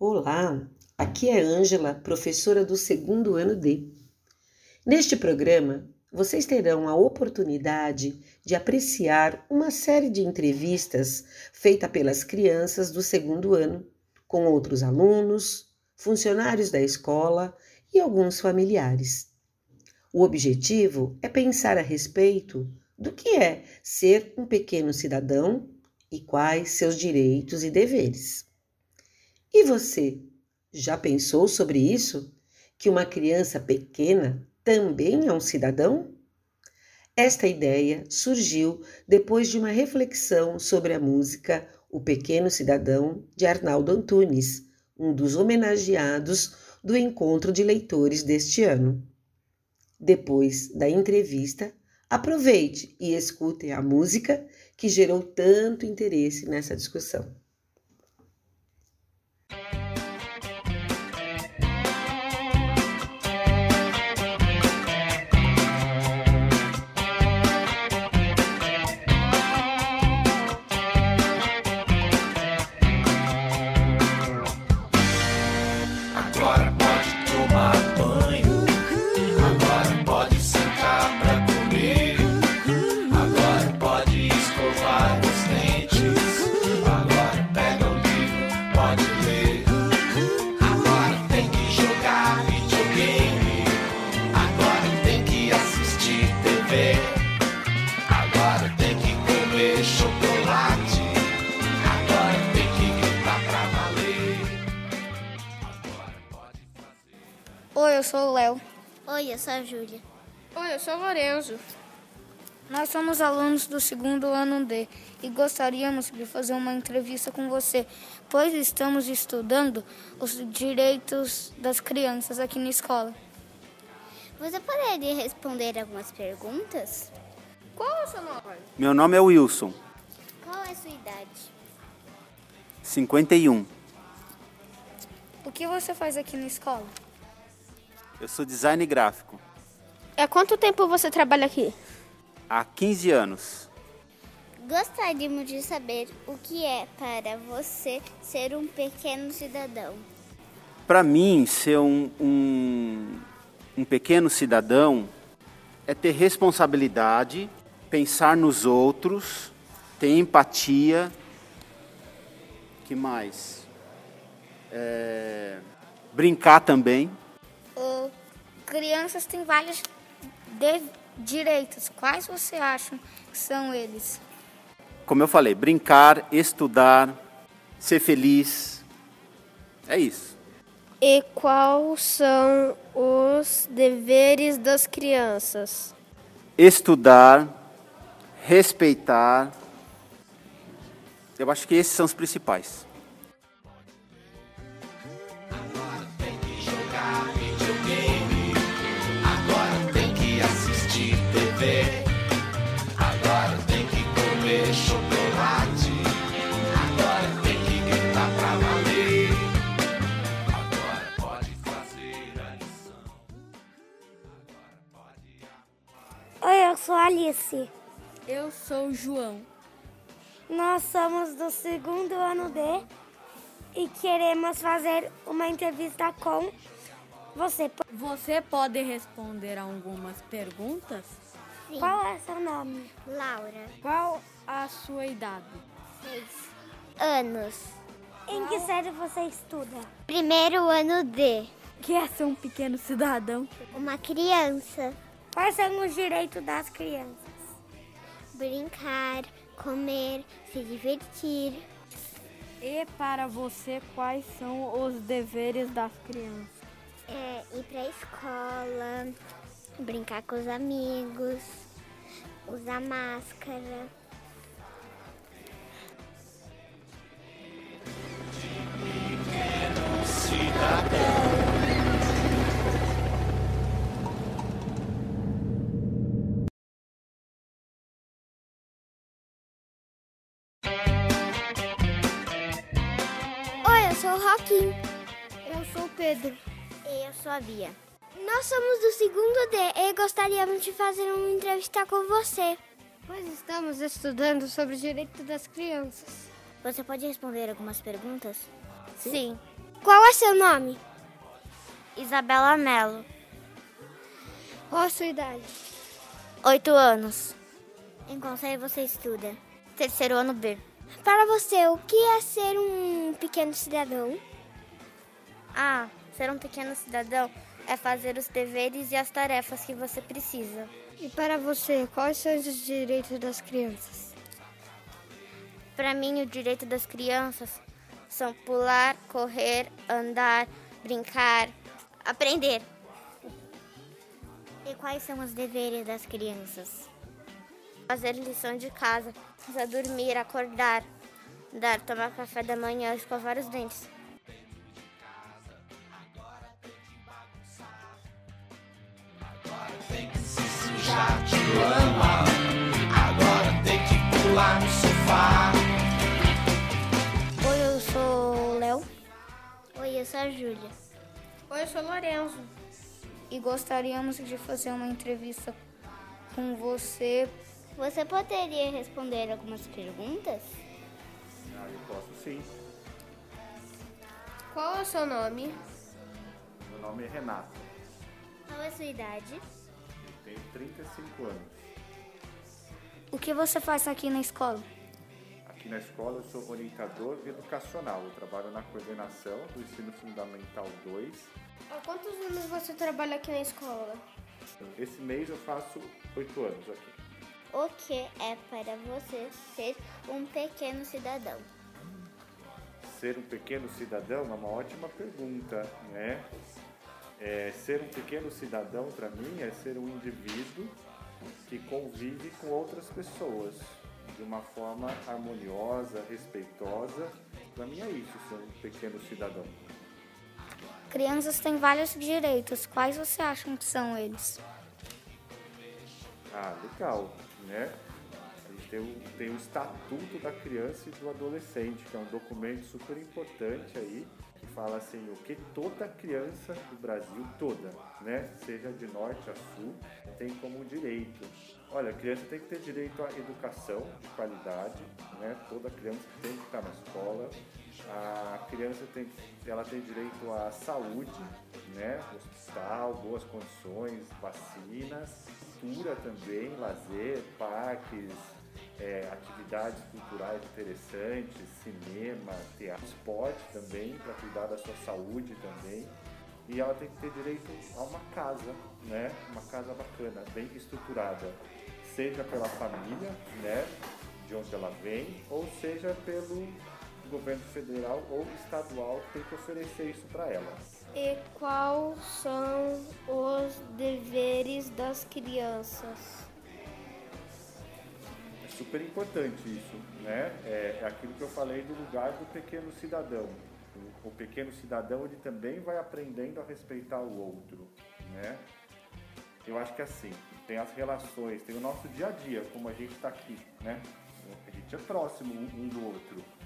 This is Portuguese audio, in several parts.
Olá, aqui é Ângela, professora do segundo ano D. Neste programa, vocês terão a oportunidade de apreciar uma série de entrevistas feitas pelas crianças do segundo ano, com outros alunos, funcionários da escola e alguns familiares. O objetivo é pensar a respeito do que é ser um pequeno cidadão e quais seus direitos e deveres. E você já pensou sobre isso? Que uma criança pequena também é um cidadão? Esta ideia surgiu depois de uma reflexão sobre a música O Pequeno Cidadão de Arnaldo Antunes, um dos homenageados do encontro de leitores deste ano. Depois da entrevista, aproveite e escute a música que gerou tanto interesse nessa discussão. Sou a Júlia. Oi, eu sou o Lorenzo. Nós somos alunos do segundo ano D e gostaríamos de fazer uma entrevista com você, pois estamos estudando os direitos das crianças aqui na escola. Você poderia responder algumas perguntas? Qual é o seu nome? Meu nome é Wilson. Qual é a sua idade? 51. O que você faz aqui na escola? Eu sou design gráfico. Há quanto tempo você trabalha aqui? Há 15 anos. Gostaríamos de saber o que é para você ser um pequeno cidadão. Para mim, ser um, um, um pequeno cidadão é ter responsabilidade, pensar nos outros, ter empatia. que mais? É, brincar também crianças têm vários direitos. Quais você acha que são eles? Como eu falei, brincar, estudar, ser feliz. É isso. E quais são os deveres das crianças? Estudar, respeitar. Eu acho que esses são os principais. Sou o João. Nós somos do segundo ano D e queremos fazer uma entrevista com você. Você pode responder algumas perguntas? Sim. Qual é seu nome? Laura. Qual a sua idade? Seis anos. Em que série você estuda? Primeiro ano D. Que é ser um pequeno cidadão? Uma criança. Quais são os direitos das crianças? Brincar, comer, se divertir. E para você, quais são os deveres das crianças? É ir para a escola, brincar com os amigos, usar máscara. Sou o Roquim. Eu sou o Pedro. E eu sou a Bia. Nós somos do segundo D e gostaríamos de fazer uma entrevista com você. Pois estamos estudando sobre o direito das crianças. Você pode responder algumas perguntas? Sim. Qual é seu nome? Isabela Mello. Qual a sua idade? Oito anos. Em qual série você estuda? Terceiro ano B. Para você, o que é ser um pequeno cidadão? Ah, ser um pequeno cidadão é fazer os deveres e as tarefas que você precisa. E para você, quais são os direitos das crianças? Para mim, o direito das crianças são pular, correr, andar, brincar, aprender. E quais são os deveres das crianças? Fazer lição de casa, dormir, acordar, dar, tomar café da manhã, escovar os dentes. tem que se sujar de lama. Agora tem que pular no sofá. Oi, eu sou o Léo. Oi, eu sou a Júlia. Oi, eu sou o Lorenzo. E gostaríamos de fazer uma entrevista com você. Você poderia responder algumas perguntas? Ah, eu posso sim. Qual é o seu nome? Meu nome é Renato. Qual é a sua idade? Eu tenho 35 anos. O que você faz aqui na escola? Aqui na escola eu sou orientador educacional. Eu trabalho na coordenação do ensino fundamental 2. Há quantos anos você trabalha aqui na escola? Esse mês eu faço 8 anos aqui. O que é para você ser um pequeno cidadão? Ser um pequeno cidadão é uma ótima pergunta, né? É, ser um pequeno cidadão para mim é ser um indivíduo que convive com outras pessoas de uma forma harmoniosa, respeitosa. Para mim é isso, ser um pequeno cidadão. Crianças têm vários direitos. Quais você acha que são eles? Ah, legal, né? A gente tem o, tem o Estatuto da Criança e do Adolescente, que é um documento super importante aí, que fala assim, o que toda criança do Brasil, toda, né? Seja de norte a sul, tem como direito. Olha, a criança tem que ter direito à educação de qualidade, né? Toda criança tem que estar na escola. A criança tem, ela tem direito à saúde, né? Hospital, boas condições, vacinas, cultura também, lazer, parques, é, atividades culturais interessantes, cinema, teatro, esporte também, para cuidar da sua saúde também. E ela tem que ter direito a uma casa, né? Uma casa bacana, bem estruturada, seja pela família, né? De onde ela vem, ou seja pelo governo federal ou estadual tem que oferecer isso para ela. E quais são os deveres das crianças? É super importante isso, né? É, é aquilo que eu falei do lugar do pequeno cidadão. O, o pequeno cidadão ele também vai aprendendo a respeitar o outro, né? Eu acho que assim, tem as relações, tem o nosso dia a dia, como a gente está aqui, né? A gente é próximo um do outro.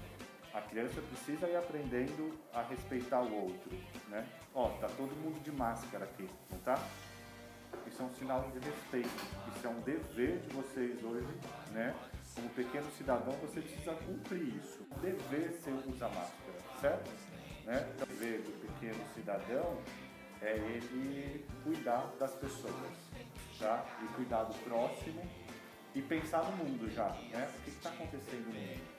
A criança precisa ir aprendendo a respeitar o outro, né? Ó, tá todo mundo de máscara aqui, não tá? Isso é um sinal de respeito. Isso é um dever de vocês hoje, né? Como pequeno cidadão, você precisa cumprir isso. O dever ser usar máscara, certo? Né? O dever do pequeno cidadão é ele cuidar das pessoas, tá? E cuidar do próximo e pensar no mundo já, né? O que está acontecendo no mundo?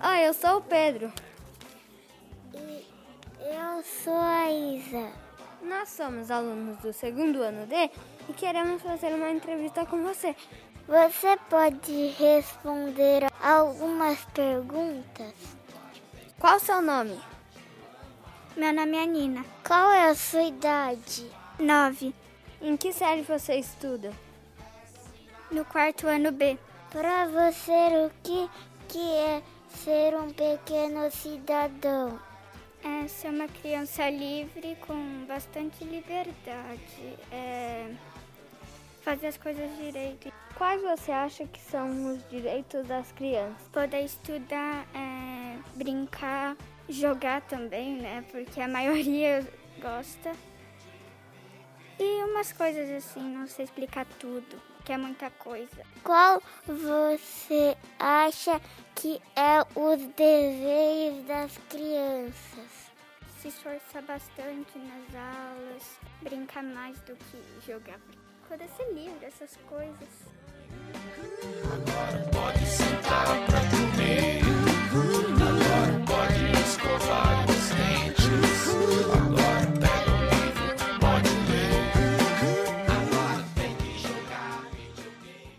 Oi, eu sou o Pedro. E eu sou a Isa. Nós somos alunos do segundo ano D e queremos fazer uma entrevista com você. Você pode responder algumas perguntas? Qual o seu nome? Meu nome é Nina. Qual é a sua idade? Nove. Em que série você estuda? No quarto ano B. Para você, o que, que é ser um pequeno cidadão? É ser uma criança livre com bastante liberdade. É fazer as coisas direito. Quais você acha que são os direitos das crianças? Poder estudar, é, brincar, jogar também, né? Porque a maioria gosta. E umas coisas assim, não sei explicar tudo, que é muita coisa. Qual você acha que é os deveres das crianças? Se esforçar bastante nas aulas, brincar mais do que jogar. Poder ser livre, essas coisas. Agora pode sentar pra comer. Agora pode escovar os dentes. Agora pega o livro, pode ler. Agora tem que jogar videogame.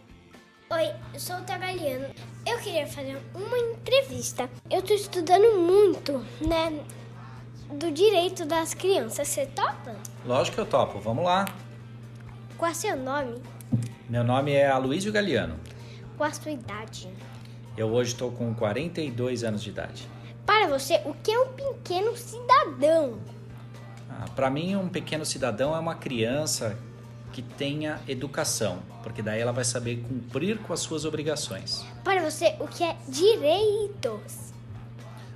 Oi, eu sou o Trabalhando. Eu queria fazer uma entrevista. Eu tô estudando muito, né? Do direito das crianças. Você topa? Lógico que eu topo, vamos lá. Qual é seu nome? Meu nome é Aloysio Galiano. Qual a sua idade? Eu hoje estou com 42 anos de idade. Para você, o que é um pequeno cidadão? Ah, Para mim, um pequeno cidadão é uma criança que tenha educação, porque daí ela vai saber cumprir com as suas obrigações. Para você, o que é direitos?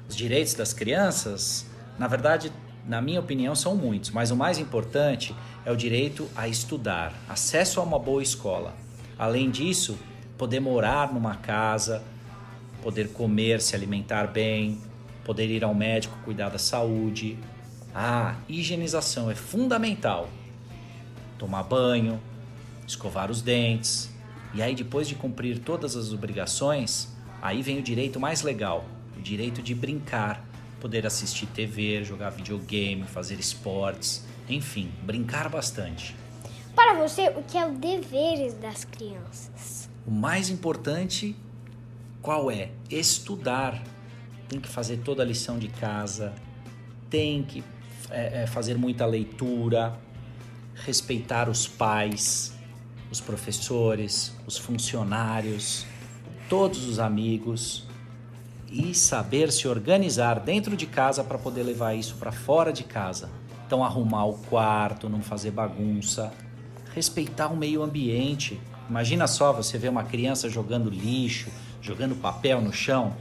Os direitos das crianças, na verdade, na minha opinião, são muitos, mas o mais importante é o direito a estudar, acesso a uma boa escola. Além disso, poder morar numa casa, poder comer, se alimentar bem, poder ir ao médico cuidar da saúde. Ah, higienização é fundamental. Tomar banho, escovar os dentes. E aí, depois de cumprir todas as obrigações, aí vem o direito mais legal, o direito de brincar, poder assistir TV, jogar videogame, fazer esportes, enfim, brincar bastante. Para você, o que é o deveres das crianças? O mais importante, qual é? Estudar. Tem que fazer toda a lição de casa, tem que é, é, fazer muita leitura, respeitar os pais, os professores, os funcionários, todos os amigos e saber se organizar dentro de casa para poder levar isso para fora de casa. Então, arrumar o quarto, não fazer bagunça, respeitar o meio ambiente. Imagina só você ver uma criança jogando lixo, jogando papel no chão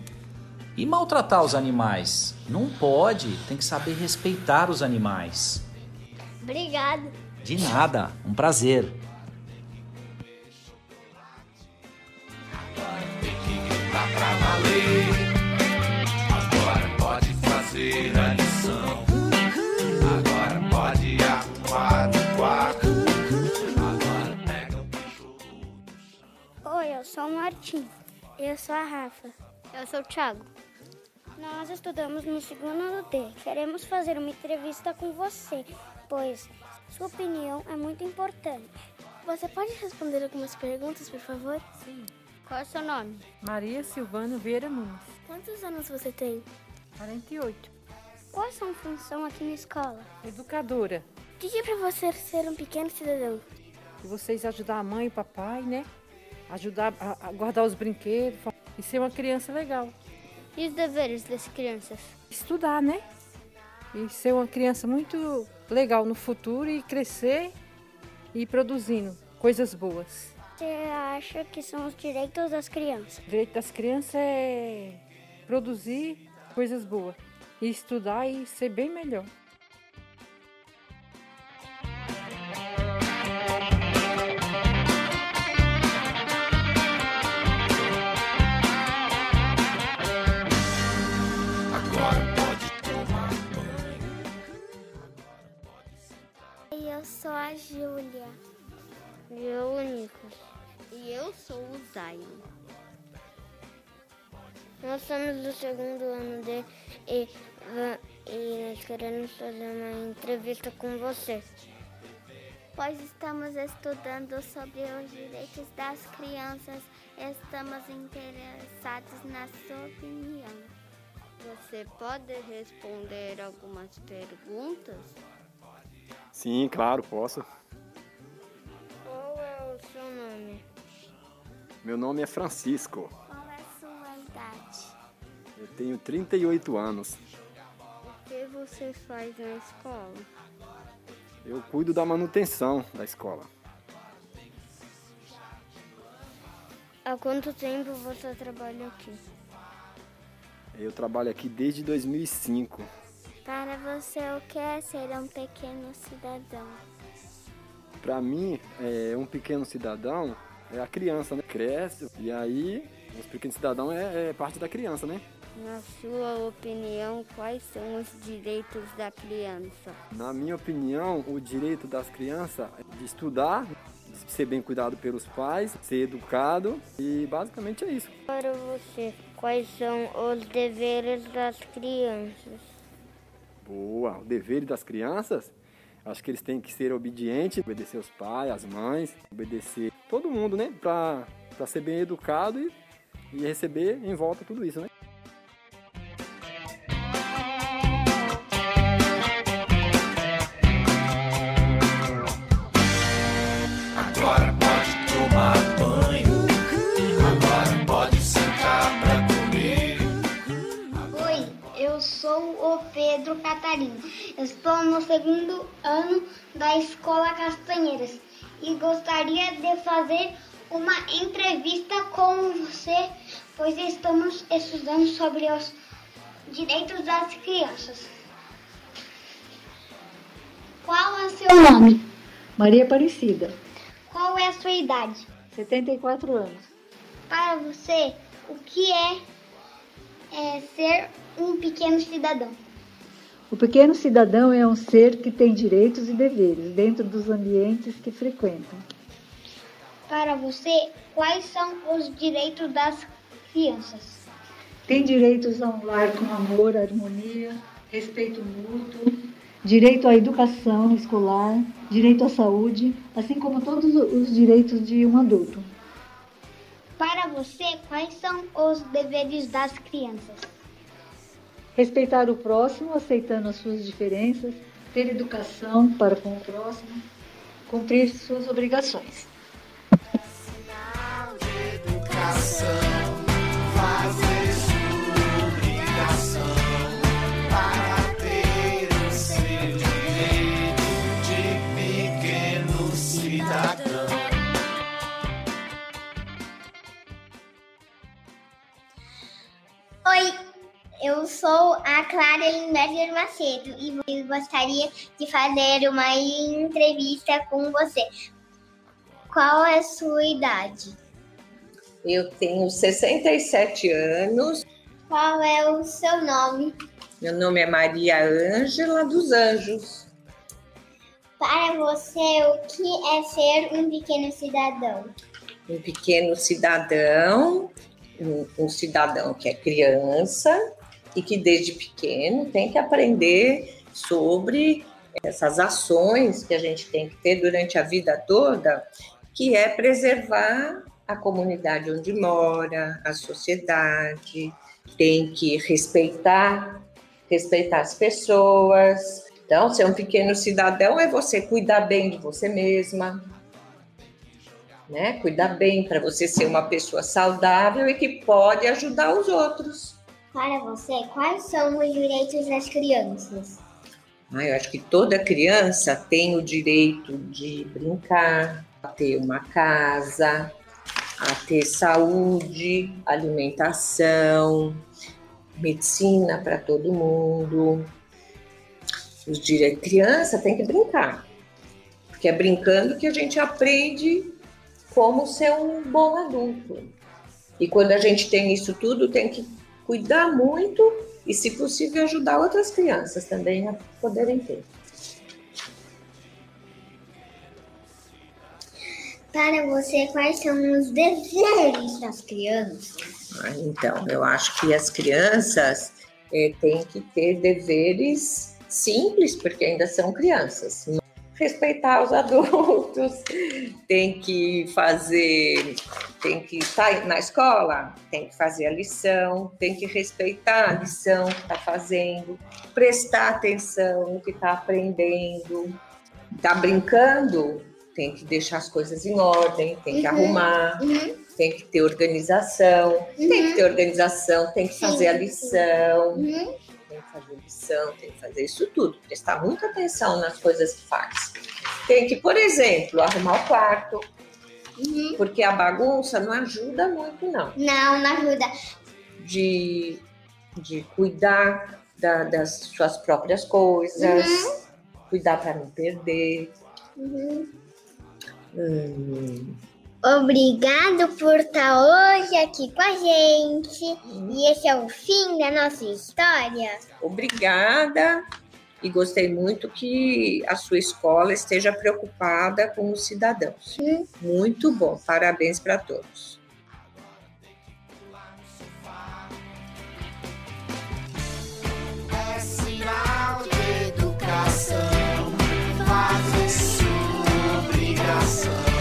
e maltratar os animais. Não pode, tem que saber respeitar os animais. Obrigada. De nada, um prazer. Eu sou a Rafa. Eu sou o Thiago. Nós estudamos no segundo ano D. Queremos fazer uma entrevista com você, pois sua opinião é muito importante. Você pode responder algumas perguntas, por favor? Sim. Qual é o seu nome? Maria Silvana Vieira Nunes, Quantos anos você tem? 48. Qual é a sua função aqui na escola? Educadora. O que é para você ser um pequeno cidadão? E vocês ajudar a mãe e o papai, né? Ajudar a, a guardar os brinquedos e ser uma criança legal. E os deveres das crianças? Estudar, né? E ser uma criança muito legal no futuro e crescer e produzindo coisas boas. Você acha que são os direitos das crianças? O direito das crianças é produzir coisas boas e estudar e ser bem melhor. Agora pode tomar banho. E eu sou a Júlia. E eu, Nicolas. E eu sou o Zaino. Nós somos do segundo ano D e, e nós queremos fazer uma entrevista com você. Pois estamos estudando sobre os direitos das crianças. Estamos interessados na sua opinião. Você pode responder algumas perguntas? Sim, claro, posso. Qual é o seu nome? Meu nome é Francisco. Qual é a sua idade? Eu tenho 38 anos. O que você faz na escola? Eu cuido da manutenção da escola. Há quanto tempo você trabalha aqui? Eu trabalho aqui desde 2005. Para você, o que é ser um pequeno cidadão? Para mim, é, um pequeno cidadão é a criança, né? Cresce e aí os pequenos cidadãos é, é parte da criança, né? Na sua opinião, quais são os direitos da criança? Na minha opinião, o direito das crianças é de estudar, de ser bem cuidado pelos pais, ser educado e basicamente é isso. Para você, quais são os deveres das crianças? Boa, o dever das crianças, acho que eles têm que ser obedientes, obedecer os pais, as mães, obedecer todo mundo, né? Para ser bem educado e, e receber em volta tudo isso, né? Sou o Pedro Catarino. Estou no segundo ano da Escola Castanheiras e gostaria de fazer uma entrevista com você, pois estamos estudando sobre os direitos das crianças. Qual é o seu nome? Maria Aparecida, Qual é a sua idade? 74 anos. Para você, o que é, é ser um pequeno cidadão? O pequeno cidadão é um ser que tem direitos e deveres dentro dos ambientes que frequenta. Para você, quais são os direitos das crianças? Tem direitos a um lar com amor, harmonia, respeito mútuo, direito à educação escolar, direito à saúde, assim como todos os direitos de um adulto. Para você, quais são os deveres das crianças? Respeitar o próximo, aceitando as suas diferenças, ter educação para com o próximo, cumprir suas obrigações. Clara Lindberger Macedo e gostaria de fazer uma entrevista com você. Qual é a sua idade? Eu tenho 67 anos. Qual é o seu nome? Meu nome é Maria Ângela dos Anjos. Para você, o que é ser um pequeno cidadão? Um pequeno cidadão, um, um cidadão que é criança e que desde pequeno tem que aprender sobre essas ações que a gente tem que ter durante a vida toda, que é preservar a comunidade onde mora, a sociedade, tem que respeitar, respeitar as pessoas. Então, ser um pequeno cidadão é você cuidar bem de você mesma, né? Cuidar bem para você ser uma pessoa saudável e que pode ajudar os outros. Para você, quais são os direitos das crianças? Ah, eu acho que toda criança tem o direito de brincar, a ter uma casa, a ter saúde, alimentação, medicina para todo mundo. Os direitos criança tem que brincar, porque é brincando que a gente aprende como ser um bom adulto. E quando a gente tem isso tudo, tem que cuidar muito e, se possível, ajudar outras crianças também a poderem ter. Para você, quais são os deveres das crianças? Ah, Então, eu acho que as crianças eh, têm que ter deveres simples, porque ainda são crianças. Respeitar os adultos, tem que fazer, tem que estar na escola, tem que fazer a lição, tem que respeitar a lição que está fazendo, prestar atenção no que está aprendendo, está brincando, tem que deixar as coisas em ordem, tem que Uhum, arrumar, uhum. tem que ter organização, tem que ter organização, tem que fazer a lição, Uhum. tem que fazer tem que fazer isso tudo, prestar muita atenção nas coisas que faz. Tem que, por exemplo, arrumar o quarto, Uhum. porque a bagunça não ajuda muito, não. Não, não ajuda. De de cuidar da- das suas próprias coisas, Uhum. cuidar para não perder. Uhum. Hum, Obrigado por estar hoje aqui com a gente. E esse é o fim da nossa história. Obrigada. E gostei muito que a sua escola esteja preocupada com os cidadãos. Sim, Muito bom. Parabéns para todos. É educação, sua obrigação.